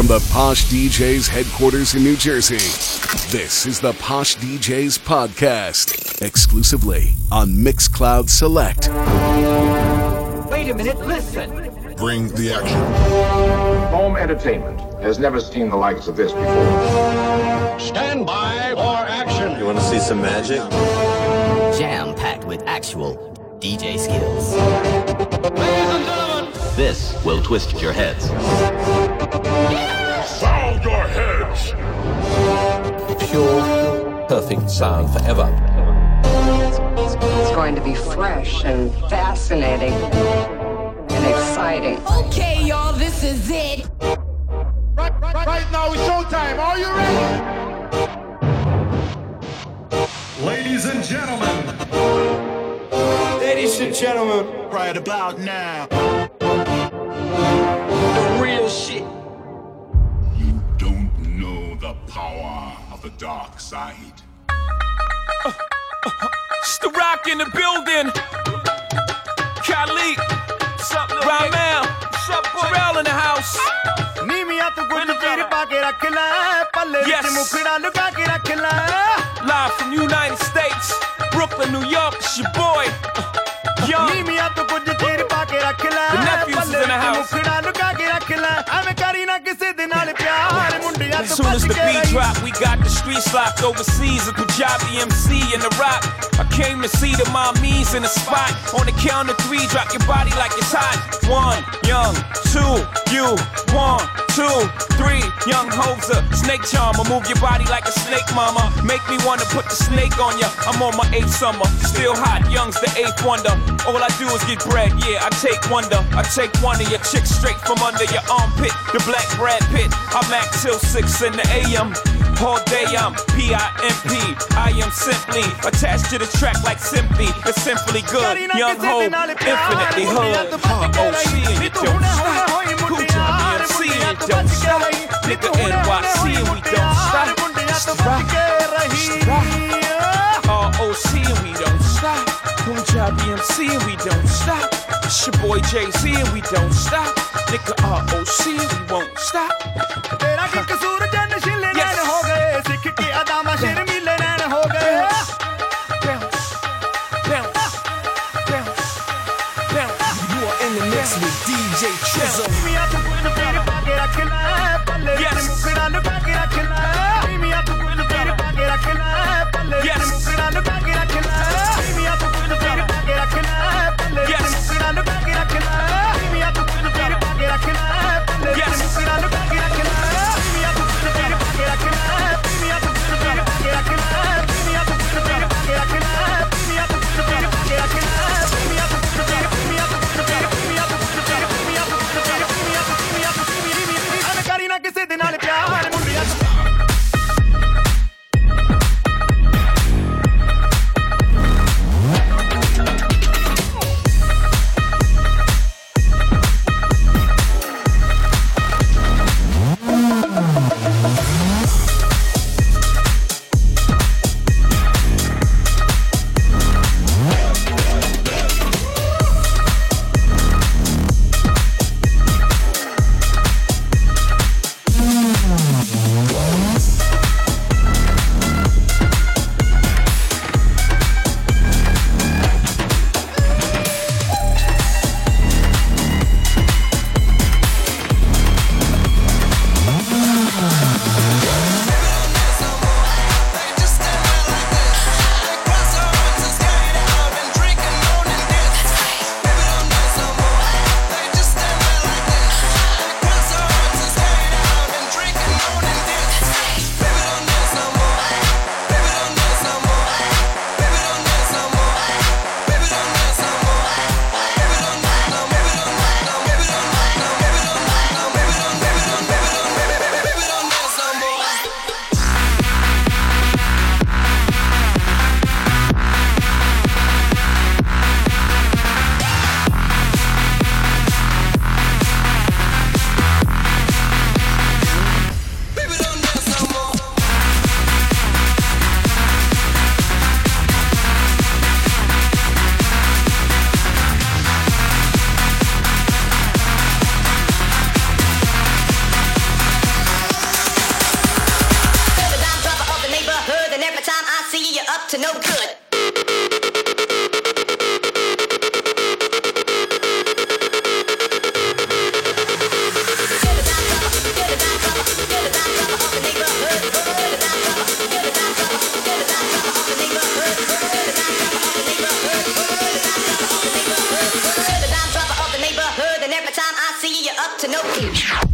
from the Posh DJs headquarters in New Jersey. This is the Posh DJs podcast, exclusively on Mixcloud Select. Wait a minute, listen. Bring the action. Home entertainment has never seen the likes of this before. Stand by for action. You want to see some magic? Jam packed with actual DJ skills. Ladies and gentlemen, This will twist your heads. Bow your heads. pure, perfect sound forever. It's going to be fresh and fascinating and exciting. Okay, y'all, this is it. Right, right, right now it's showtime. Are you ready? Ladies and gentlemen, Ladies and gentlemen, Right about now. the real shit. Power of the dark side. It's the rock in the building. Khalid. What's up, Ramel. What's up, Terrell in the house. Yes. Live from United States, Brooklyn, New York. It's your boy. Uh, Young. The nephews is in the house. As soon as the beat drop, we got the streets locked overseas. A Panjabi MC in the rock. I came to see the mommies in the spot. On the count of three, drop your body like it's hot. One, young, two, you, one, two, three. Young Hoser, snake charmer. Move your body like a snake, mama. Make me wanna put the snake on ya. I'm on my eighth summer. Still hot, young's the eighth wonder. All I do is get bread, yeah, I take wonder. I take one of your chicks straight from under your armpit. The black Brad Pitt. I'm at till 6 in the AM. All day I'm P-I-M-P. I am simply attached to the track like simply. It's simply good. Young ho, infinitely hood. OC and you don't stop. BMC and you don't stop. Nigga NYC and we don't stop. It's the rock. The rock. ROC and we don't stop. Panjabi MC and we don't stop. It's your boy Jay-Z and we don't stop. Nigga ROC and we won't stop. To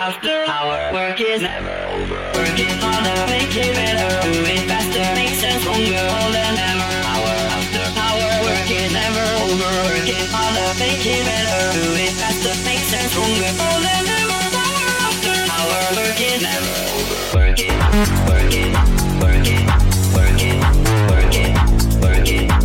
After our work is never over. Working harder, make it better. Do it faster, makes us stronger than ever. Our after our work is never over. Working harder, make it better. Do it faster, makes us stronger than ever. Our after our work is never over. Working, working, working, working, working, working.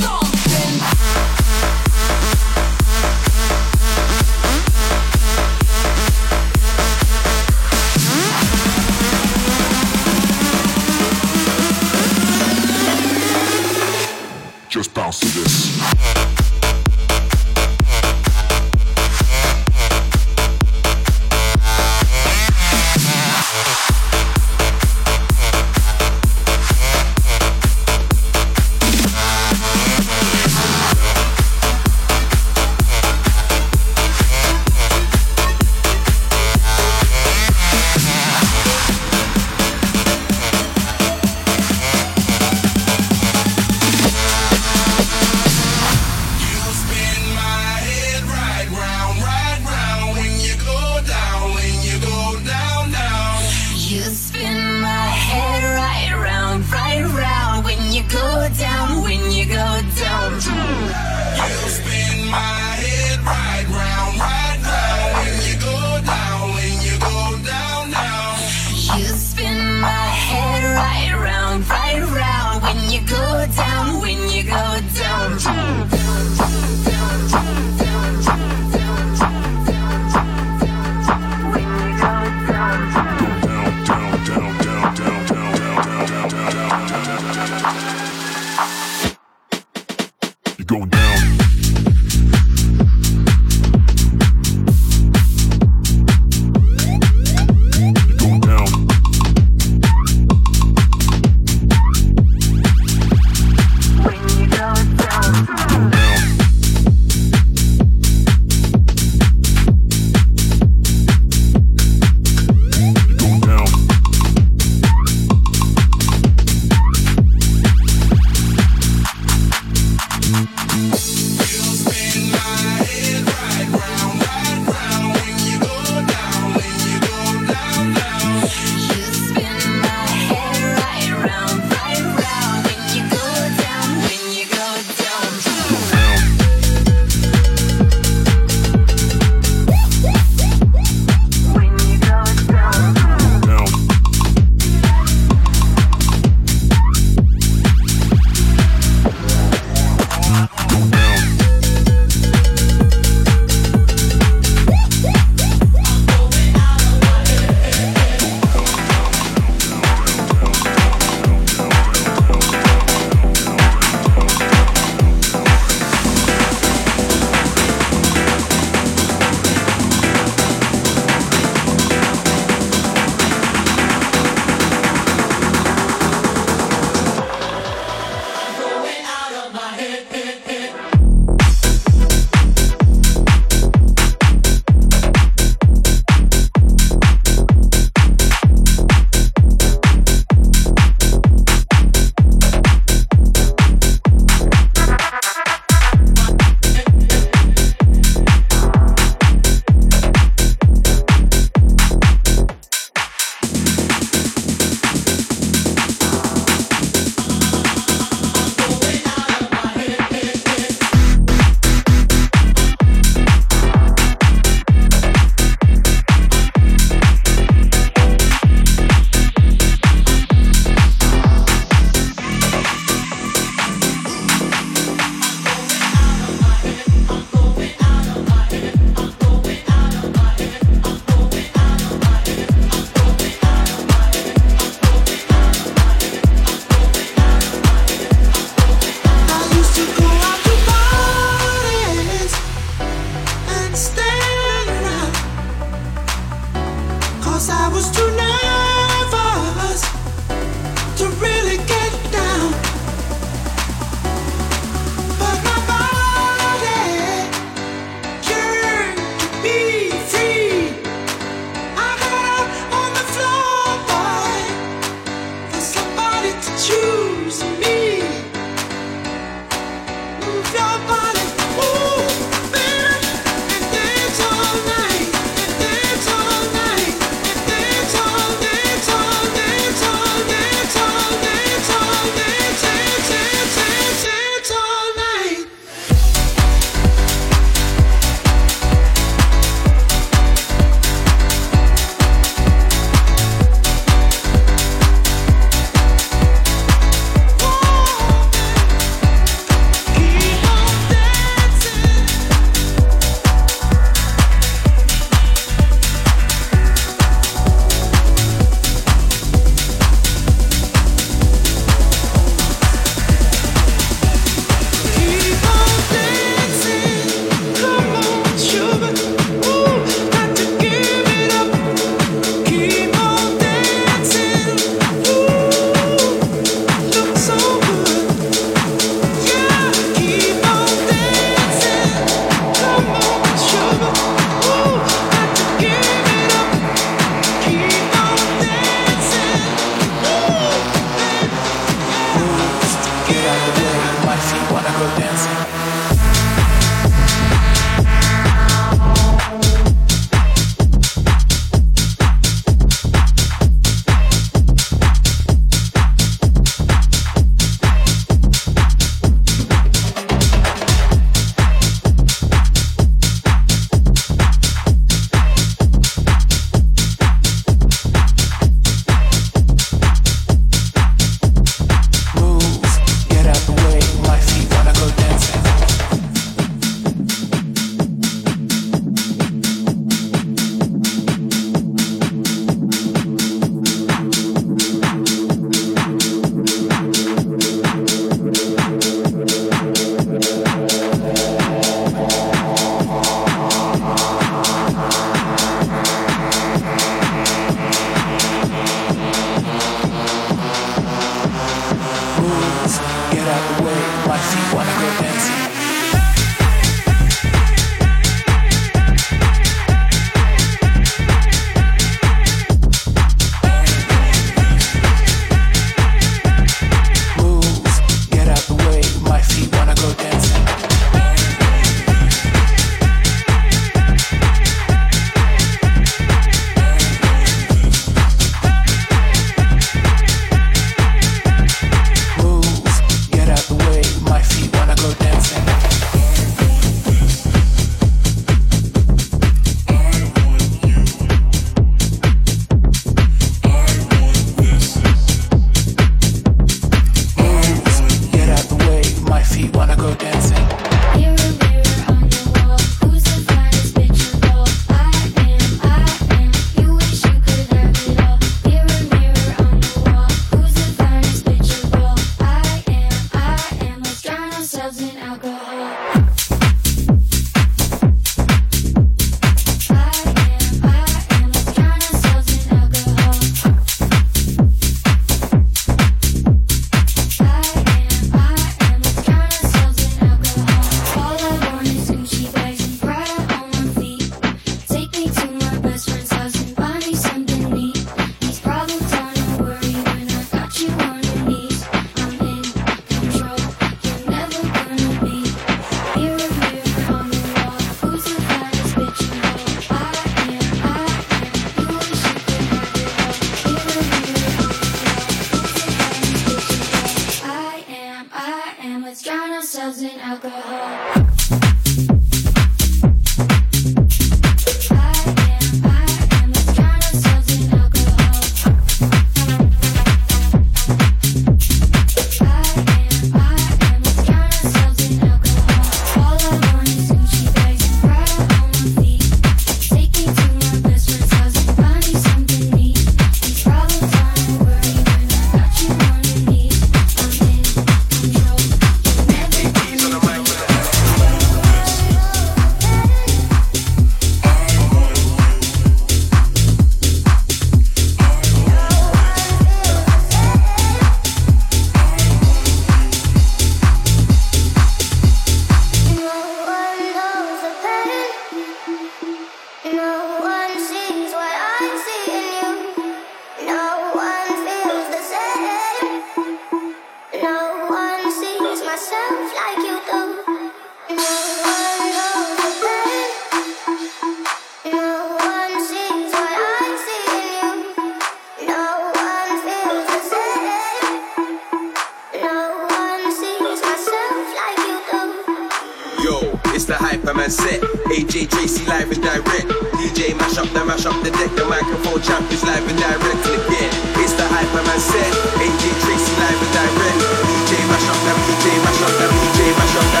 Tracey live and direct. DJ mash up the mash up the deck. The microphone champ is live and direct. Again, it's the Hyperman set. AJ Tracey live and direct. DJ mash up the DJ mash up the DJ mash up the.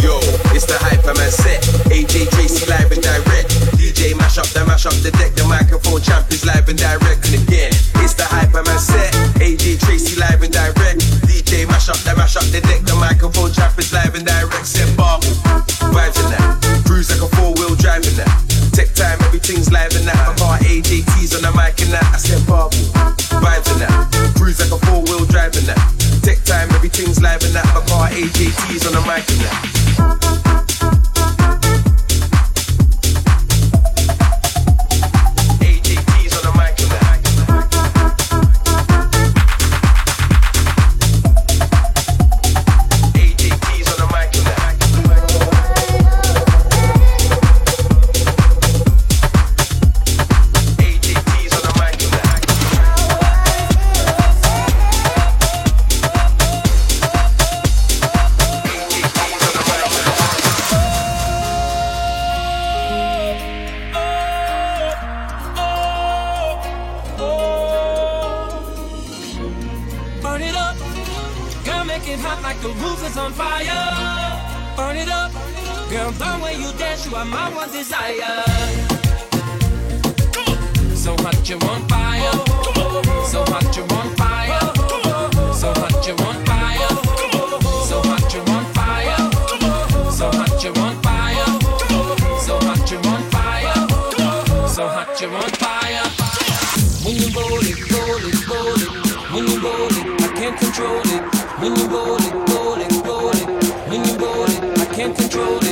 Yo, it's the Hyperman set. AJ Tracey live and direct. DJ mash up the mash up the deck. The microphone champ is live and direct. And again, it's the Hyperman set. AJ Tracey live and direct. DJ mash up the mash up the deck. The microphone champ is live and direct. Set bar vibes in that. live in that. I got AJTs on the mic and that. I said Barbie, vibes in that. Cruise like a four wheel drive that. Tech time, everything's live and that. I got AJTs on the mic and that. you roll it, roll it, roll it. When you roll it, I can't control it. When you roll it, roll it, roll it. When you roll it, I can't control it.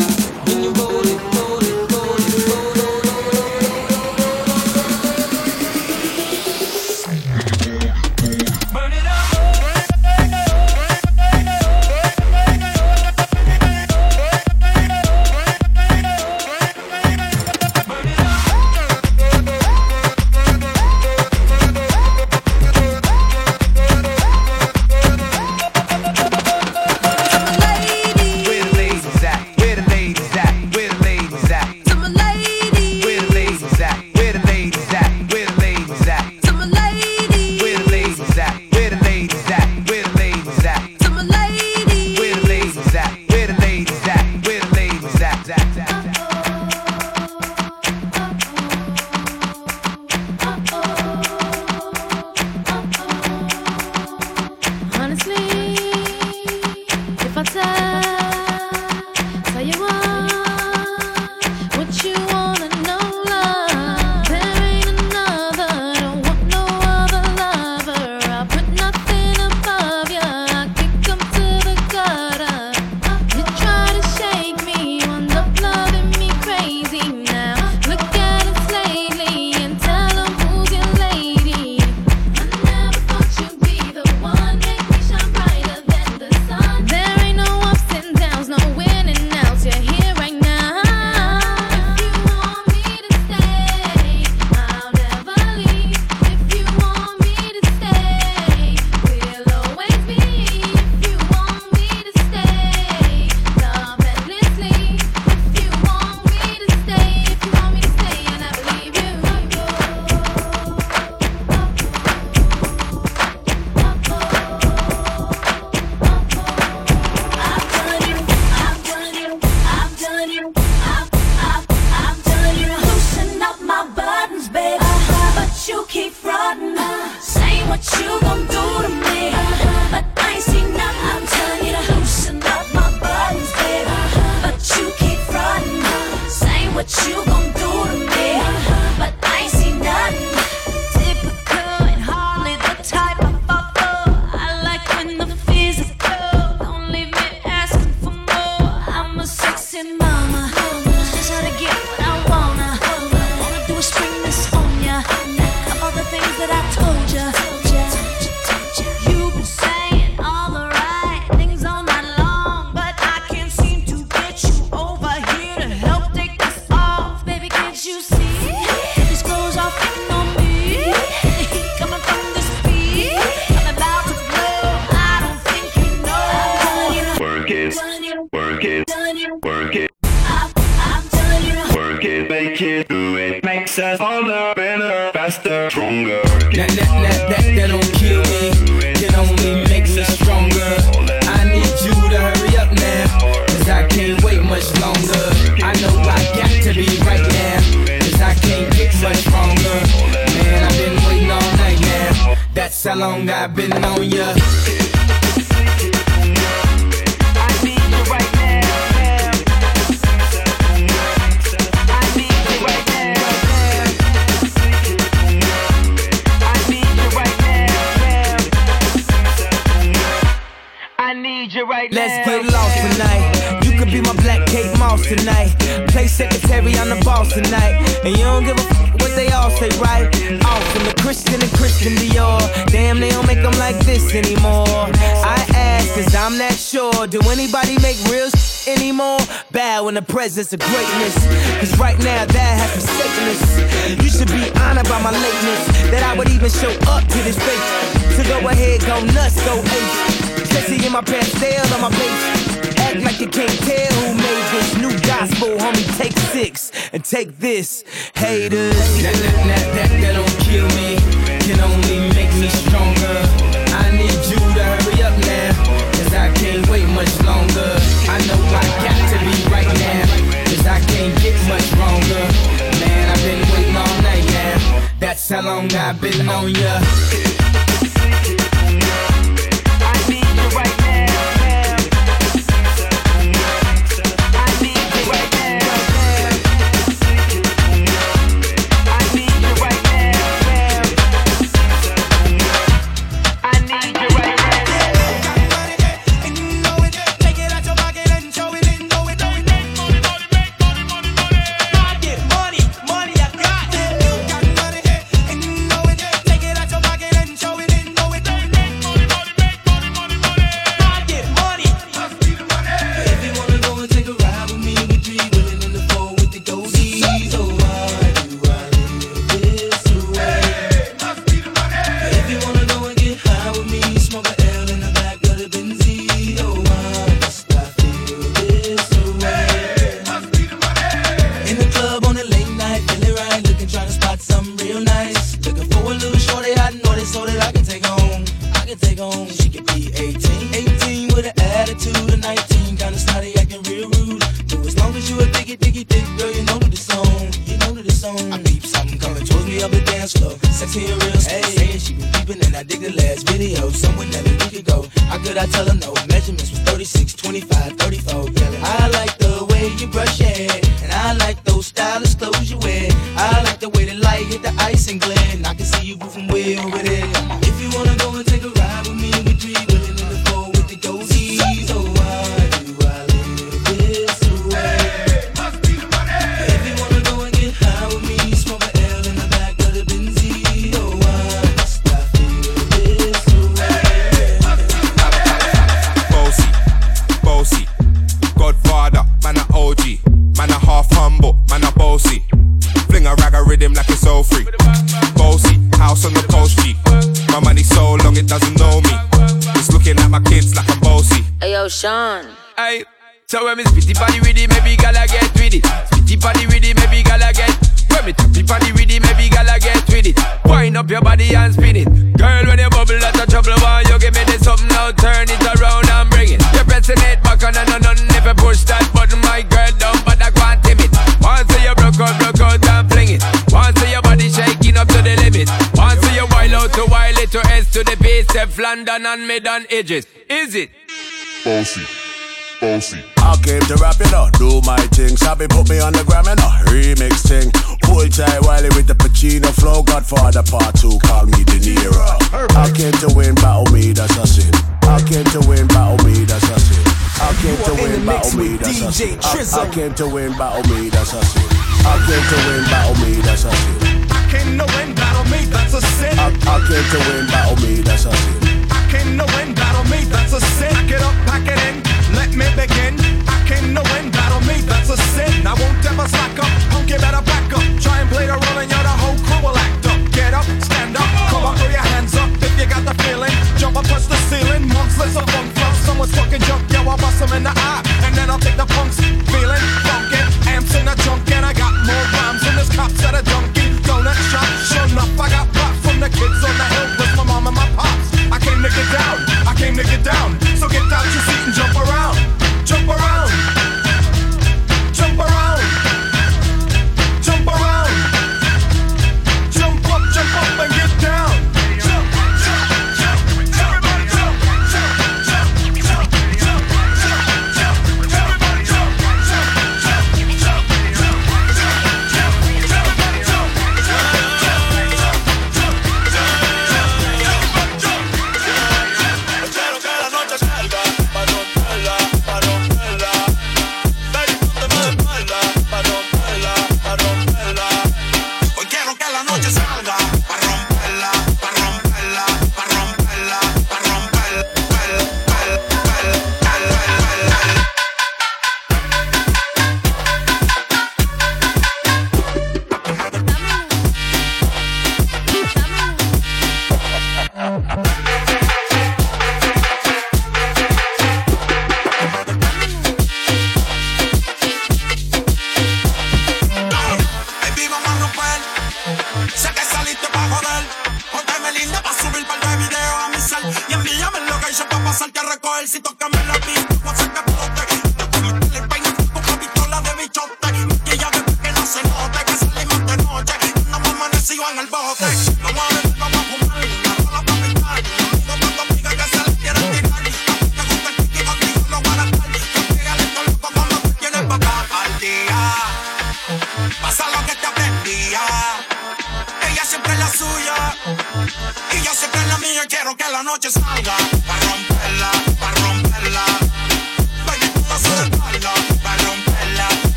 Tonight. Play secretary, I'm the boss tonight. And you don't give a f- what they all say, right? Off from the Christian and Christian Dior. Damn, they don't make them like this anymore. I ask, cause I'm not sure. Do anybody make real s- anymore? Bow in the presence of greatness. Cause right now, that has forsaken us. You should be honored by my lateness. That I would even show up to this face. So go ahead, go nuts, go ace. Sexy in my pastel on my base. Act like you can't tell who made this new gospel, homie. Take six and take this, haters. That, that, that, that, that don't kill me, can only make me stronger. I need you to hurry up now, cause I can't wait much longer. I know I got to be right now, cause I can't get much stronger. Man, I've been waiting all night now, that's how long I've been on ya. And mid on edges. Is it? Bossy, bossy. I came to rap it up, do my thing. Sabi put me on the gram and a remix thing. Hold tight Wiley with the Pacino flow. Godfather part two, call me De Niro. I came to win, battle me, that's a sin. I came to win, battle me, that's a sin. I came to win, battle me, that's a sin. I, I came to win, battle me, that's a sin. I came to win, battle me, that's a sin. I came to win, battle me, that's a sin. I, I came to win, battle me, that's a sin can no win, battle me, that's a sin. Get up, pack it in, let me begin. I can no win, battle me, that's a sin. I won't ever slack up, punk, you better back up. Try and play the role and you're the whole crew will act up. Get up, stand up, come on, throw your hands up if you got the feeling. Jump up, touch the ceiling, monsters of funk flow. Someone's fucking jump, yo, I'll bust them in the eye. And then I'll take the punks, feeling funky. Amps in the trunk and I got more rhymes than this cops at a Dunkin' Donuts shop. Sure enough, I got rock from the kids on the hill with my mom and my pop to get down. I came to get down. So get out your seat and jump around. Jump around.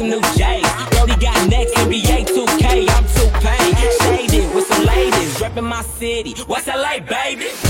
some new J's. Brody got next, NBA 2K, I'm too paid. Shaded with some ladies, Repping my city, West LA, baby.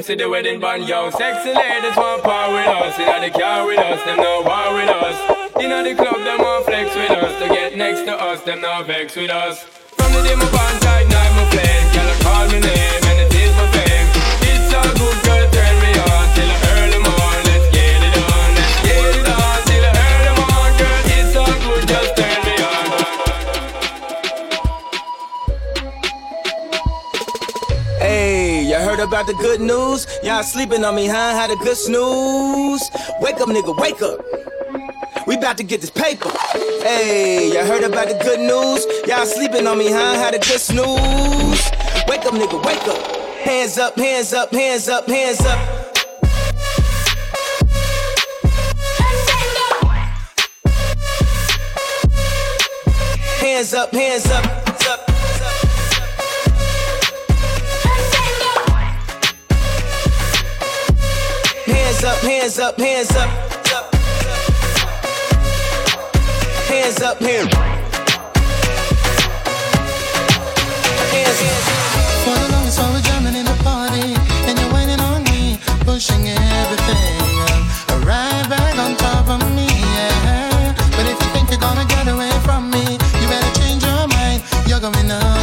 them see the wedding band, yo. Sexy ladies want power with us. Inna the car with us, them no war with us. Inna the club, them want flex with us. To get next to us, them no vex with us. From the day my band tight, night my flame. Girl, I call my name and it is my fame. It's a good, girl, Heard about the good news? Y'all sleeping on me, huh? Had a good snooze. Wake up, nigga, wake up. We about to get this paper. Hey, y'all heard about the good news? Y'all sleeping on me, huh? Had a good snooze. Wake up, nigga, wake up. Hands up, hands up, hands up, hands up. Hands up, hands up. hands up, hands up, hands up. Hands up here. For the longest while we're jamming in the party, and you're on me, pushing everything. Right back on top of me, yeah. But if you think you're gonna get away from me, you better change your mind. You're going up.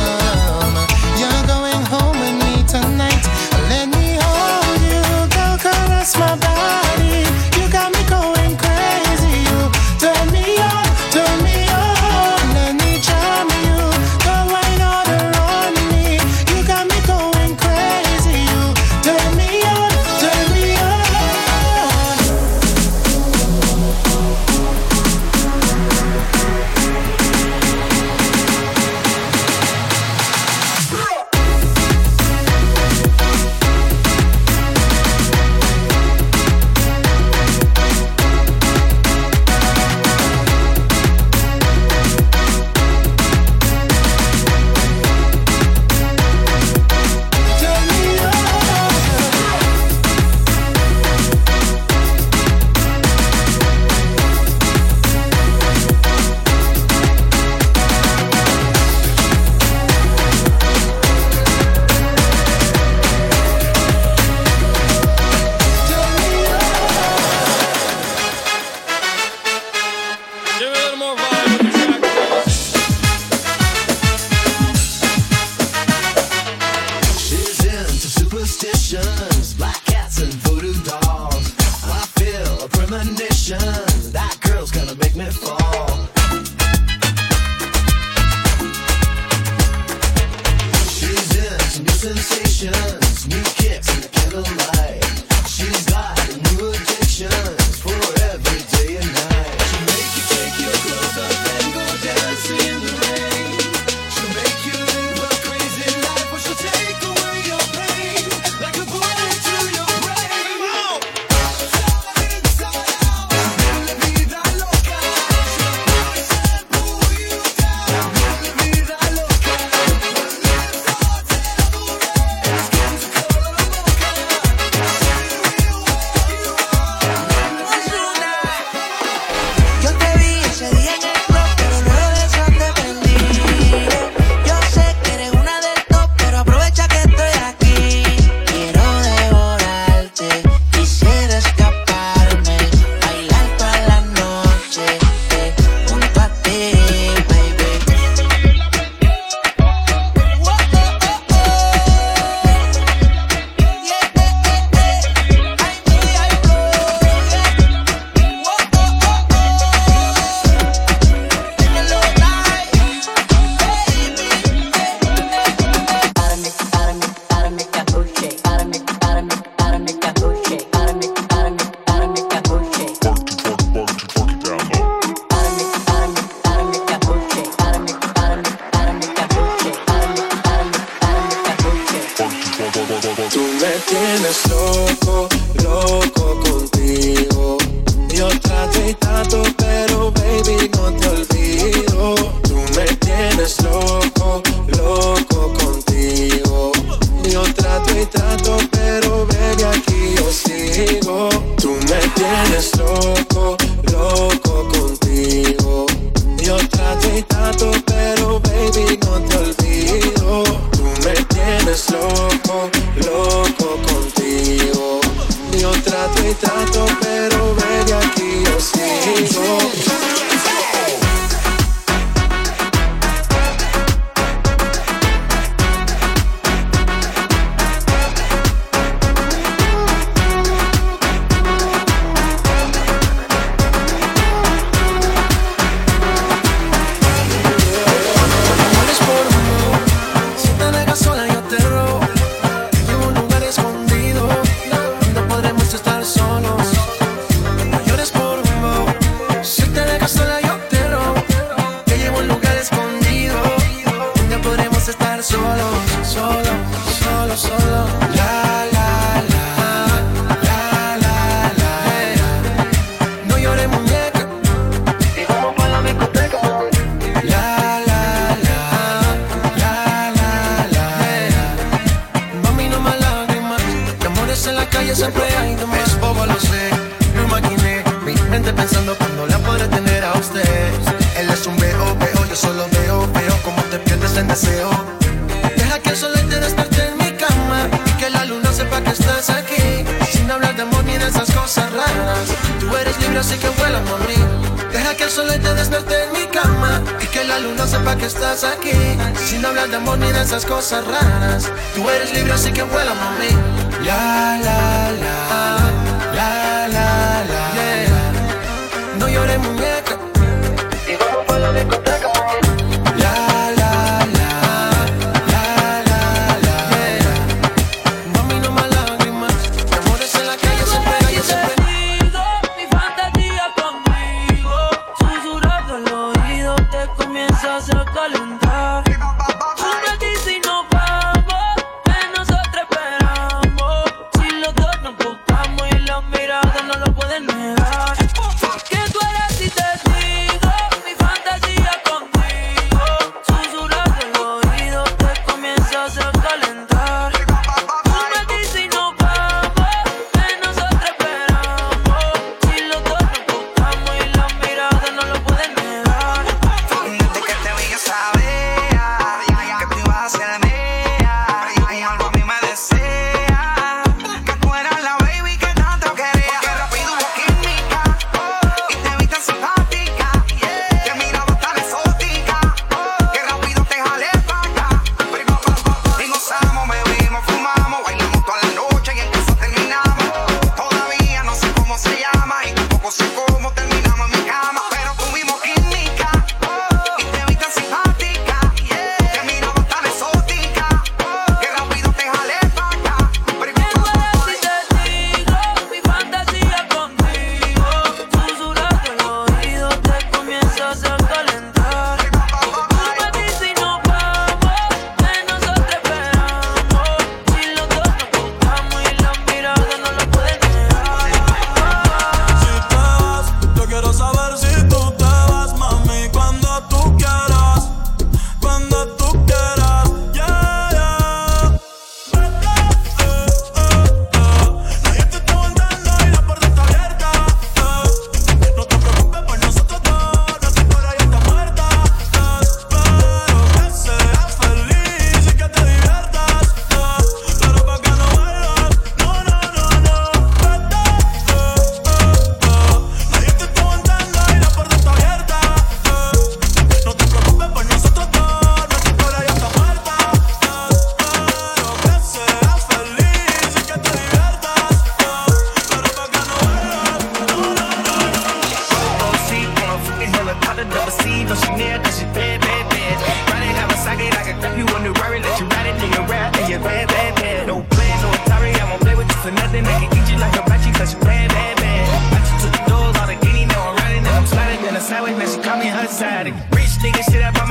can dump you on the Rari, let you ride it in your rap and your bad, bad, bad. No plan, no Atari, I won't play with you for nothing. I can eat you like a bachi, cause you bad, bad, bad. I just took the doors, all the guinea, now I'm riding, and I'm sliding, then I sideways, Man, she caught me her side. Rich nigga shit up, I'm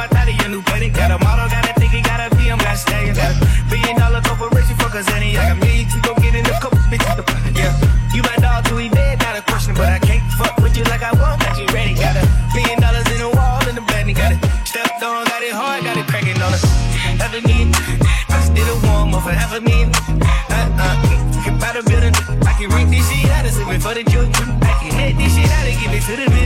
Uh uh. Hip out of building. I can read this shit out me before the joke. I can hit this shit out and give it to the bitch.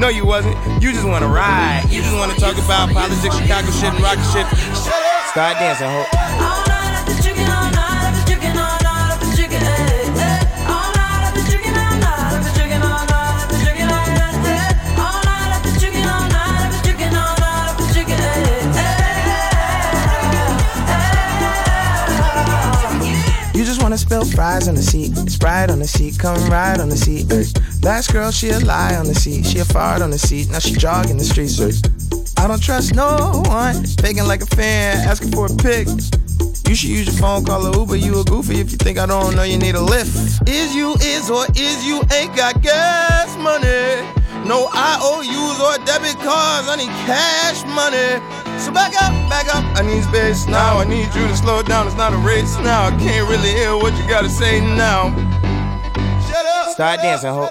No, you wasn't. You just wanna ride. You just wanna talk about politics, Chicago shit, and rocket shit. Start dancing, ho. Wanna spill fries on the seat, Sprite on the seat, come ride on the seat. ay. Last girl, she a lie on the seat, she a fart on the seat, now she jogging the streets. I don't trust no one, begging like a fan, asking for a pic. You should use your phone, call a Uber. You a goofy if you think I don't know you need a lift. Is you is or is you ain't got gas money? No IOUs or debit cards. I need cash money. So back up, back up. I need space now. I need you to slow down. It's not a race now. I can't really hear what you gotta say now. Shut up. Start dancing, ho.